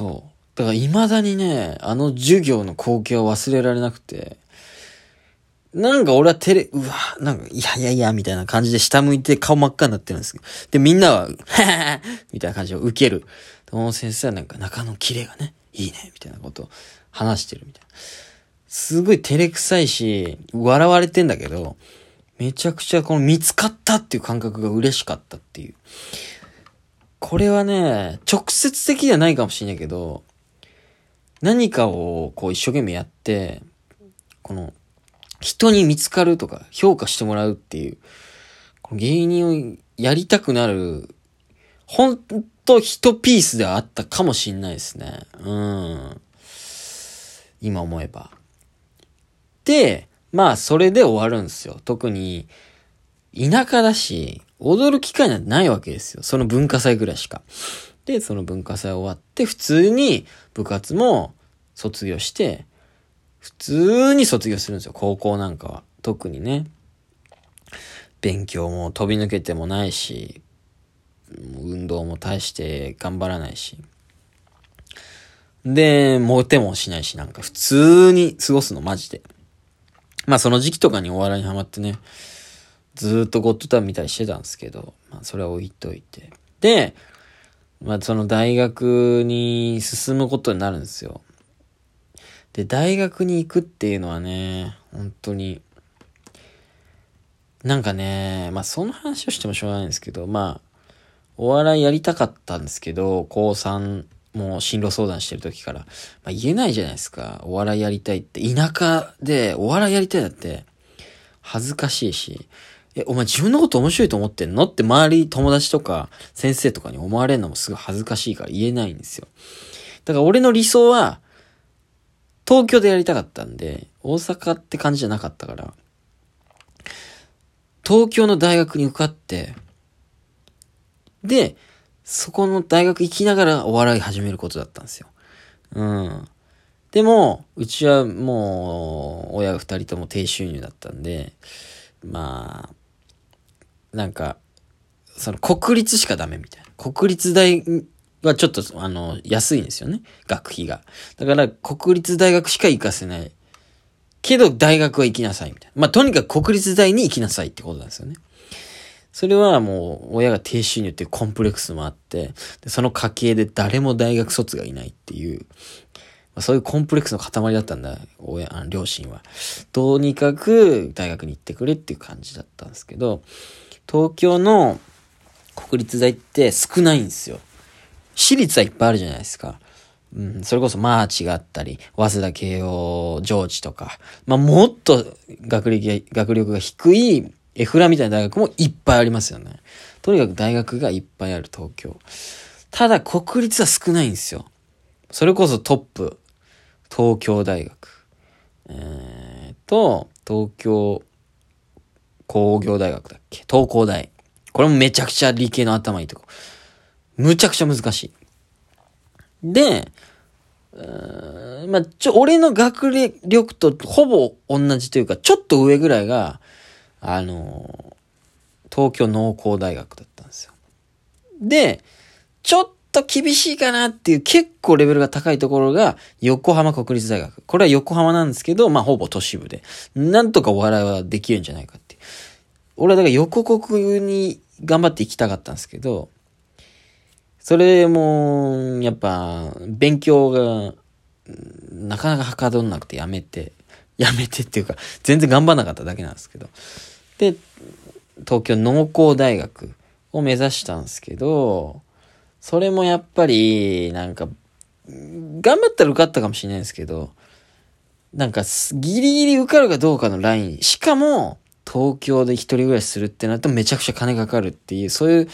そう。だから未だにね、あの授業の光景は忘れられなくて、なんか俺はテレ、うわ、なんか、いやいやいや、みたいな感じで下向いて顔真っ赤になってるんですけど。で、みんなは、はみたいな感じを受ける。で、の先生はなんか中のキレがね、いいね、みたいなことを話してるみたいな。すごい照れくさいし、笑われてんだけど、めちゃくちゃこの見つかったっていう感覚が嬉しかったっていう。これはね、直接的ではないかもしれないけど、何かをこう一生懸命やって、この人に見つかるとか評価してもらうっていう、この芸人をやりたくなる、ほんと一ピースではあったかもしんないですね。うん。今思えば。で、まあそれで終わるんですよ。特に、田舎だし、踊る機会なんてないわけですよ。その文化祭ぐらいしか。で、その文化祭終わって、普通に部活も卒業して、普通に卒業するんですよ。高校なんかは。特にね。勉強も飛び抜けてもないし、運動も大して頑張らないし。で、モテもしないし、なんか普通に過ごすの、マジで。まあその時期とかにお笑いにハマってね、ずっとゴッドタン見たりしてたんですけど、まあそれは置いといて。で、まあその大学に進むことになるんですよ。で、大学に行くっていうのはね、本当に、なんかね、まあその話をしてもしょうがないんですけど、まあ、お笑いやりたかったんですけど、高3もう進路相談してる時から、まあ、言えないじゃないですか。お笑いやりたいって。田舎でお笑いやりたいだって、恥ずかしいし、え、お前自分のこと面白いと思ってんの？って周り友達とか先生とかに思われるのもすごい恥ずかしいから言えないんですよ。だから俺の理想は、東京でやりたかったんで、大阪って感じじゃなかったから、東京の大学に受かって、で、そこの大学行きながらお笑い始めることだったんですよ。うん。でも、うちはもう、親二人とも低収入だったんで、まあ、なんか、その国立しかダメみたいな。国立大はちょっと、あの、安いんですよね。学費が。だから、国立大学しか行かせない。けど、大学は行きなさい、みたいな。まあ、とにかく国立大に行きなさいってことなんですよね。それはもう、親が低収入っていうコンプレックスもあって、その家系で誰も大学卒がいないっていう、まあ、そういうコンプレックスの塊だったんだ、親、あの両親は。とにかく大学に行ってくれっていう感じだったんですけど、東京の国立大って少ないんですよ。私立はいっぱいあるじゃないですか。うん、それこそマーチがあったり、早稲田慶応、上智とか、まあ、もっと学歴が、学力が低いエフラみたいな大学もいっぱいありますよね。とにかく大学がいっぱいある東京。ただ国立は少ないんですよ。それこそトップ、東京大学。えー、と、東京工業大学だっけ？東工大。これもめちゃくちゃ理系の頭いいとこ。むちゃくちゃ難しい。で、まあ、ちょ、俺の学力とほぼ同じというか、ちょっと上ぐらいが、あの、東京農工大学だったんですよ。で、ちょっと厳しいかなっていう結構レベルが高いところが横浜国立大学。これは横浜なんですけど、まあほぼ都市部で。なんとかお笑いはできるんじゃないか。俺はだから横国に頑張って行きたかったんですけど、それも、やっぱ、勉強が、なかなかはかどんなくてやめて、やめてっていうか、全然頑張んなかっただけなんですけど。で、東京農工大学を目指したんですけど、それもやっぱり、なんか、頑張ったら受かったかもしれないですけど、なんか、ギリギリ受かるかどうかのライン。しかも、東京で一人暮らしするってなるとめちゃくちゃ金かかるっていう、そういう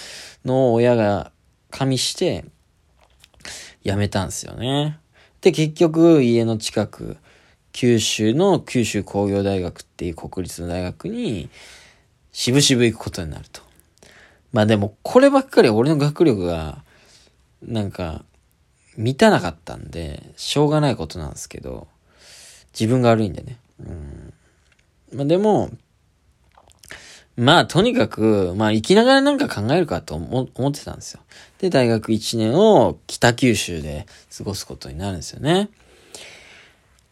のを親が加味して、辞めたんですよね。で、結局、家の近く、九州の九州工業大学っていう国立の大学に、渋々行くことになると。まあでも、こればっかり俺の学力が、なんか、満たなかったんで、しょうがないことなんですけど、自分が悪いんでね。うん。まあでも、まあ、とにかく、まあ、生きながらなんか考えるかと思ってたんですよ。で、大学1年を北九州で過ごすことになるんですよね。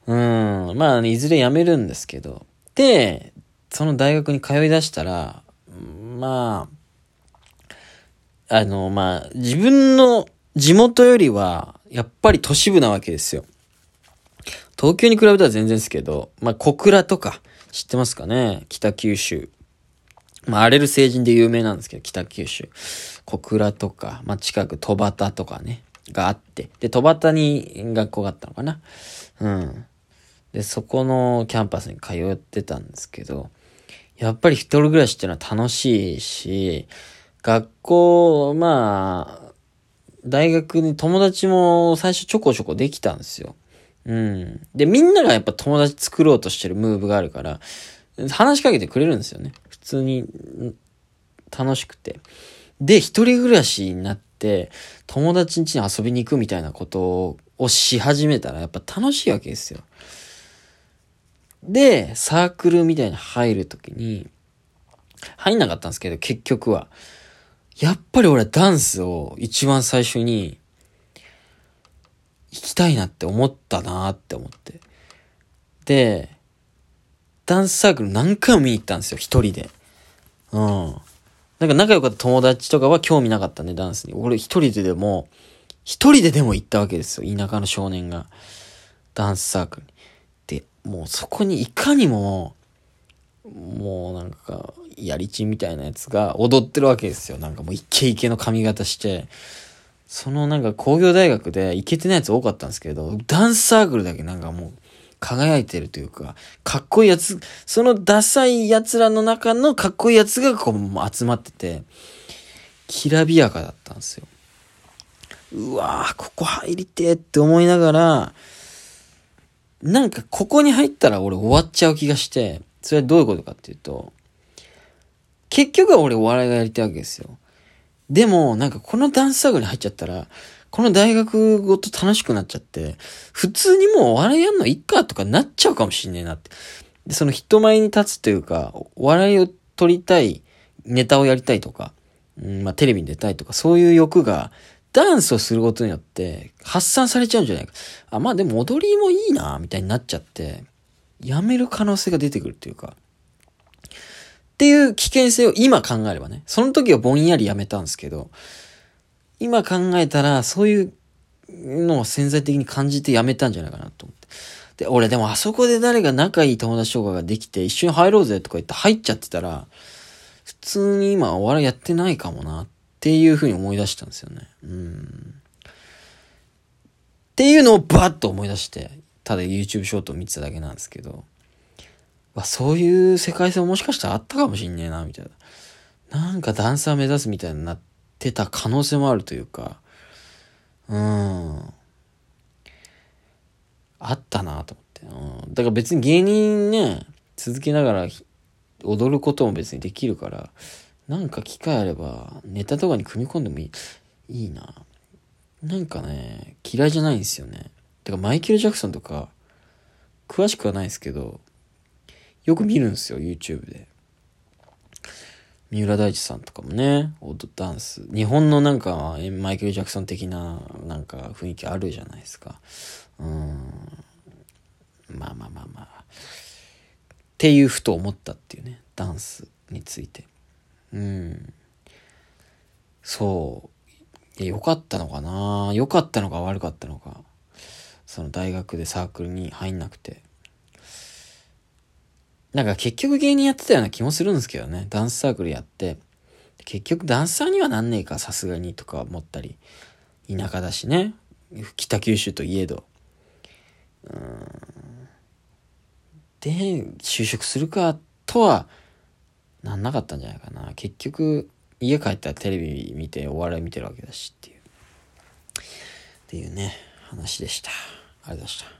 うん。まあ、いずれ辞めるんですけど。で、その大学に通い出したら、まあ、あの、まあ、自分の地元よりは、やっぱり都市部なわけですよ。東京に比べたら全然ですけど、まあ、小倉とか、知ってますかね？北九州。まあ、荒れる成人で有名なんですけど、北九州。小倉とか、まあ、近く戸端とかね、があって。で、戸端に学校があったのかな。うん。で、そこのキャンパスに通ってたんですけど、やっぱり一人暮らしっていうのは楽しいし、学校、まあ、大学に友達も最初ちょこちょこできたんですよ。うん。で、みんながやっぱ友達作ろうとしてるムーブがあるから、話しかけてくれるんですよね。普通に楽しくて。で、一人暮らしになって、友達ん家に遊びに行くみたいなことをし始めたら、やっぱ楽しいわけですよ。で、サークルみたいに入るときに、入んなかったんですけど、結局は。やっぱり俺ダンスを一番最初に、行きたいなって思ったなって思って。で、ダンスサークル何回も見に行ったんですよ、一人で。うん。なんか仲良かった友達とかは興味なかったね、ダンスに。俺一人ででも、一人ででも行ったわけですよ、田舎の少年が。ダンスサークルに。で、もうそこにいかにも、もうなんか、やりちんみたいなやつが踊ってるわけですよ。なんかもうイケイケの髪型して。そのなんか工業大学でイケてないやつ多かったんですけど、ダンスサークルだけなんかもう輝いてるというか、かっこいいやつ、そのダサい奴らの中のかっこいいやつがこう集まってて、きらびやかだったんですよ。うわぁ、ここ入りてって思いながら、なんかここに入ったら俺終わっちゃう気がして、それはどういうことかっていうと、結局は俺お笑いがやりたいわけですよ。でも、なんかこのダンスサークルに入っちゃったら、この大学ごと楽しくなっちゃって、普通にもうお笑いやんのいっかとかなっちゃうかもしんねえなって。で、その人前に立つというか、お笑いを撮りたい、ネタをやりたいとか、うん、まあテレビに出たいとか、そういう欲が、ダンスをすることによって発散されちゃうんじゃないか。あ、まあでも踊りもいいな、みたいになっちゃって、やめる可能性が出てくるっていうか。っていう危険性を今考えればね。その時はぼんやりやめたんですけど、今考えたら、そういうのを潜在的に感じてやめたんじゃないかなと思って。で、俺でもあそこで誰が仲いい友達とかができて一緒に入ろうぜとか言って入っちゃってたら、普通に今お笑いやってないかもなっていうふうに思い出したんですよね。うん。っていうのをバッと思い出して、ただ YouTube ショートを見てただけなんですけど、わ、そういう世界線もしかしたらあったかもしんねえな、みたいな。なんかダンサー目指すみたいになってた可能性もあるというか、うん。あったなと思って。うん。だから別に芸人ね、続けながら踊ることも別にできるから、なんか機会あれば、ネタとかに組み込んでもいい、いいな。なんかね、嫌いじゃないんですよね。てかマイケル・ジャクソンとか、詳しくはないですけど、よく見るんですよ、YouTube で。三浦大知さんとかもね、オードダンス。日本のなんか、マイケル・ジャクソン的な、なんか雰囲気あるじゃないですか。うん。まあまあまあまあ。っていうふと思ったっていうね、ダンスについて。うん。そう。いや、良かったのかな良かったのか悪かったのか。その大学でサークルに入んなくて。なんか結局芸人やってたような気もするんですけどね。ダンスサークルやって。結局ダンサーにはなんねえか、さすがにとか思ったり。田舎だしね。北九州といえど。うん。で、就職するか、とは、なんなかったんじゃないかな。結局、家帰ったらテレビ見てお笑い見てるわけだしっていう。っていうね、話でした。ありがとうございました。